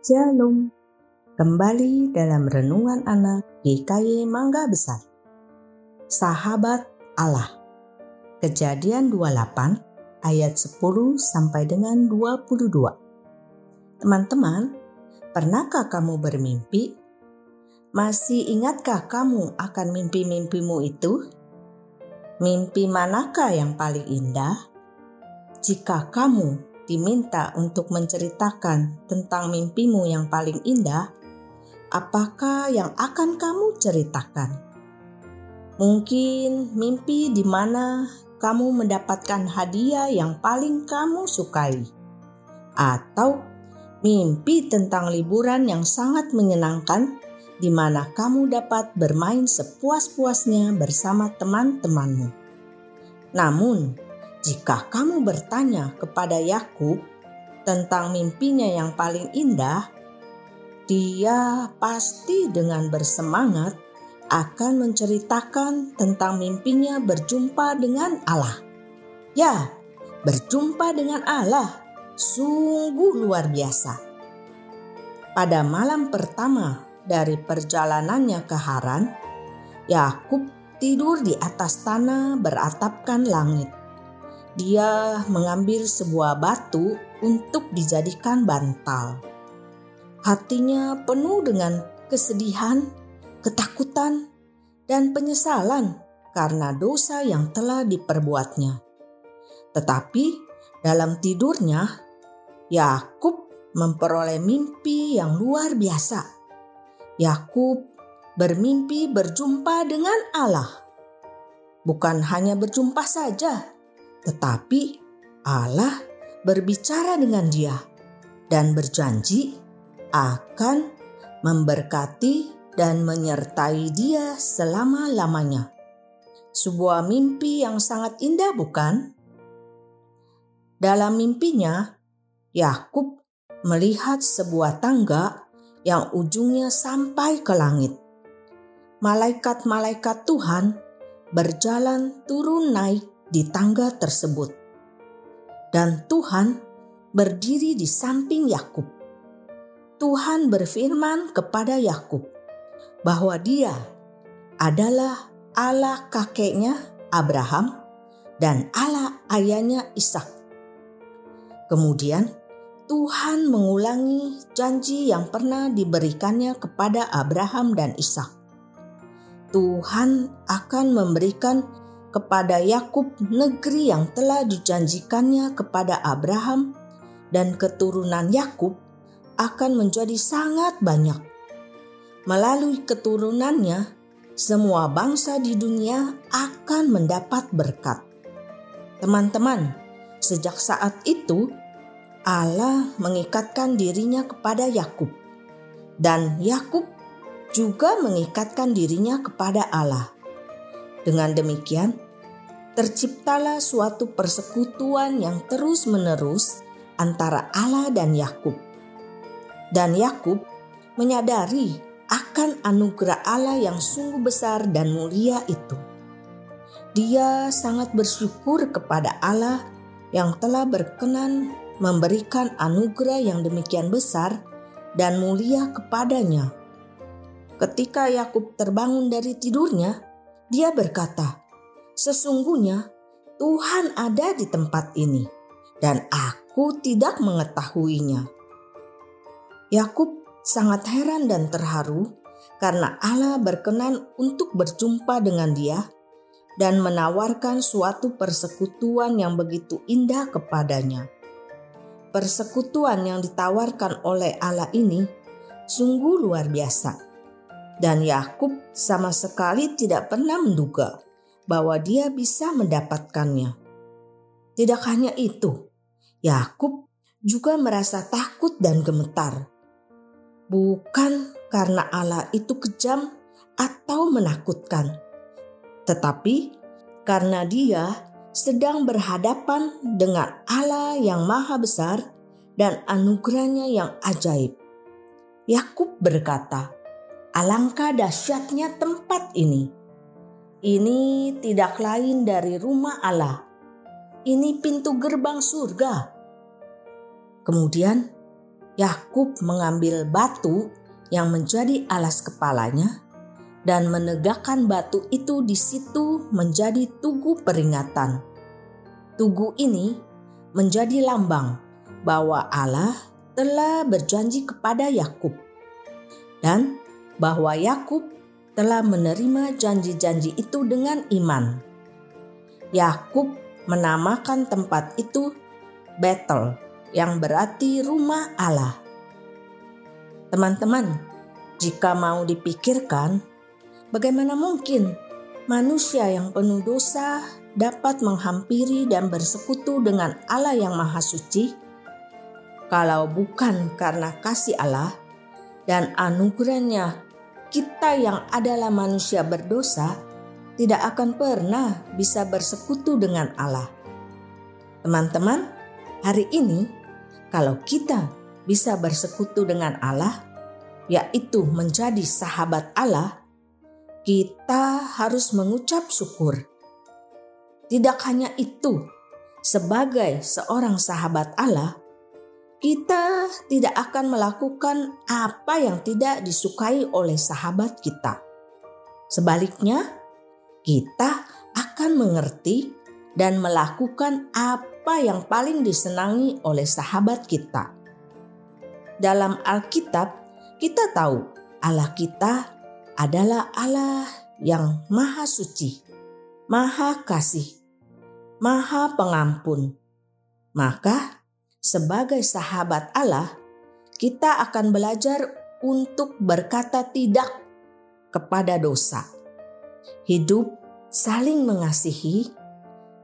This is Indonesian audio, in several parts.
Shalom. Kembali dalam renungan anak GKY Mangga Besar. Sahabat Allah. Kejadian 28 ayat 10 sampai dengan 22. Teman-teman, pernahkah kamu bermimpi? Masih ingatkah kamu akan mimpi-mimpimu itu? Mimpi manakah yang paling indah? Jika kamu diminta untuk menceritakan tentang mimpimu yang paling indah, apakah yang akan kamu ceritakan? Mungkin mimpi di mana kamu mendapatkan hadiah yang paling kamu sukai, atau mimpi tentang liburan yang sangat menyenangkan, di mana kamu dapat bermain sepuas-puasnya bersama teman-temanmu. Namun, jika kamu bertanya kepada Yakub tentang mimpinya yang paling indah, dia pasti dengan bersemangat akan menceritakan tentang mimpinya berjumpa dengan Allah. Ya, berjumpa dengan Allah sungguh luar biasa. Pada malam pertama dari perjalanannya ke Haran, Yakub tidur di atas tanah beratapkan langit dia mengambil sebuah batu untuk dijadikan bantal. Hatinya penuh dengan kesedihan, ketakutan, dan penyesalan karena dosa yang telah diperbuatnya. Tetapi dalam tidurnya, Yakub memperoleh mimpi yang luar biasa. Yakub bermimpi berjumpa dengan Allah. Bukan hanya berjumpa saja, tetapi Allah berbicara dengan dia dan berjanji akan memberkati dan menyertai dia selama-lamanya. Sebuah mimpi yang sangat indah, bukan? Dalam mimpinya, Yakub melihat sebuah tangga yang ujungnya sampai ke langit. Malaikat-malaikat Tuhan berjalan turun naik di tangga tersebut. Dan Tuhan berdiri di samping Yakub. Tuhan berfirman kepada Yakub bahwa Dia adalah Allah kakeknya Abraham dan Allah ayahnya Ishak. Kemudian Tuhan mengulangi janji yang pernah diberikannya kepada Abraham dan Ishak. Tuhan akan memberikan kepada Yakub negeri yang telah dijanjikannya kepada Abraham dan keturunan Yakub akan menjadi sangat banyak. Melalui keturunannya, semua bangsa di dunia akan mendapat berkat. Teman-teman, sejak saat itu Allah mengikatkan dirinya kepada Yakub dan Yakub juga mengikatkan dirinya kepada Allah. Dengan demikian, terciptalah suatu persekutuan yang terus-menerus antara Allah dan Yakub. Dan Yakub menyadari akan anugerah Allah yang sungguh besar dan mulia itu. Dia sangat bersyukur kepada Allah yang telah berkenan memberikan anugerah yang demikian besar dan mulia kepadanya. Ketika Yakub terbangun dari tidurnya, dia berkata, "Sesungguhnya Tuhan ada di tempat ini, dan aku tidak mengetahuinya." Yakub sangat heran dan terharu karena Allah berkenan untuk berjumpa dengan dia dan menawarkan suatu persekutuan yang begitu indah kepadanya. Persekutuan yang ditawarkan oleh Allah ini sungguh luar biasa dan Yakub sama sekali tidak pernah menduga bahwa dia bisa mendapatkannya. Tidak hanya itu, Yakub juga merasa takut dan gemetar. Bukan karena Allah itu kejam atau menakutkan, tetapi karena dia sedang berhadapan dengan Allah yang maha besar dan anugerahnya yang ajaib. Yakub berkata, Alangkah dahsyatnya tempat ini. Ini tidak lain dari rumah Allah. Ini pintu gerbang surga. Kemudian Yakub mengambil batu yang menjadi alas kepalanya dan menegakkan batu itu di situ menjadi tugu peringatan. Tugu ini menjadi lambang bahwa Allah telah berjanji kepada Yakub dan bahwa Yakub telah menerima janji-janji itu dengan iman. Yakub menamakan tempat itu Betel yang berarti rumah Allah. Teman-teman, jika mau dipikirkan, bagaimana mungkin manusia yang penuh dosa dapat menghampiri dan bersekutu dengan Allah yang Maha Suci? Kalau bukan karena kasih Allah dan anugerahnya, kita yang adalah manusia berdosa tidak akan pernah bisa bersekutu dengan Allah. Teman-teman, hari ini kalau kita bisa bersekutu dengan Allah, yaitu menjadi sahabat Allah, kita harus mengucap syukur. Tidak hanya itu, sebagai seorang sahabat Allah, kita tidak akan melakukan apa yang tidak disukai oleh sahabat kita. Sebaliknya, kita akan mengerti dan melakukan apa yang paling disenangi oleh sahabat kita. Dalam Alkitab, kita tahu Allah kita adalah Allah yang maha suci, maha kasih, maha pengampun. Maka sebagai sahabat Allah, kita akan belajar untuk berkata tidak kepada dosa. Hidup saling mengasihi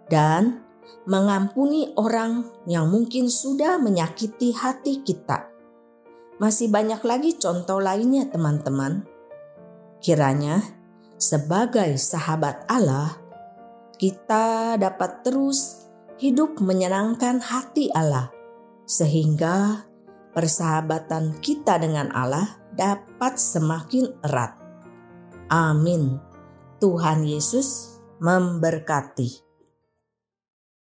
dan mengampuni orang yang mungkin sudah menyakiti hati kita. Masih banyak lagi contoh lainnya teman-teman. Kiranya sebagai sahabat Allah, kita dapat terus hidup menyenangkan hati Allah, sehingga persahabatan kita dengan Allah dapat semakin erat. Amin. Tuhan Yesus memberkati.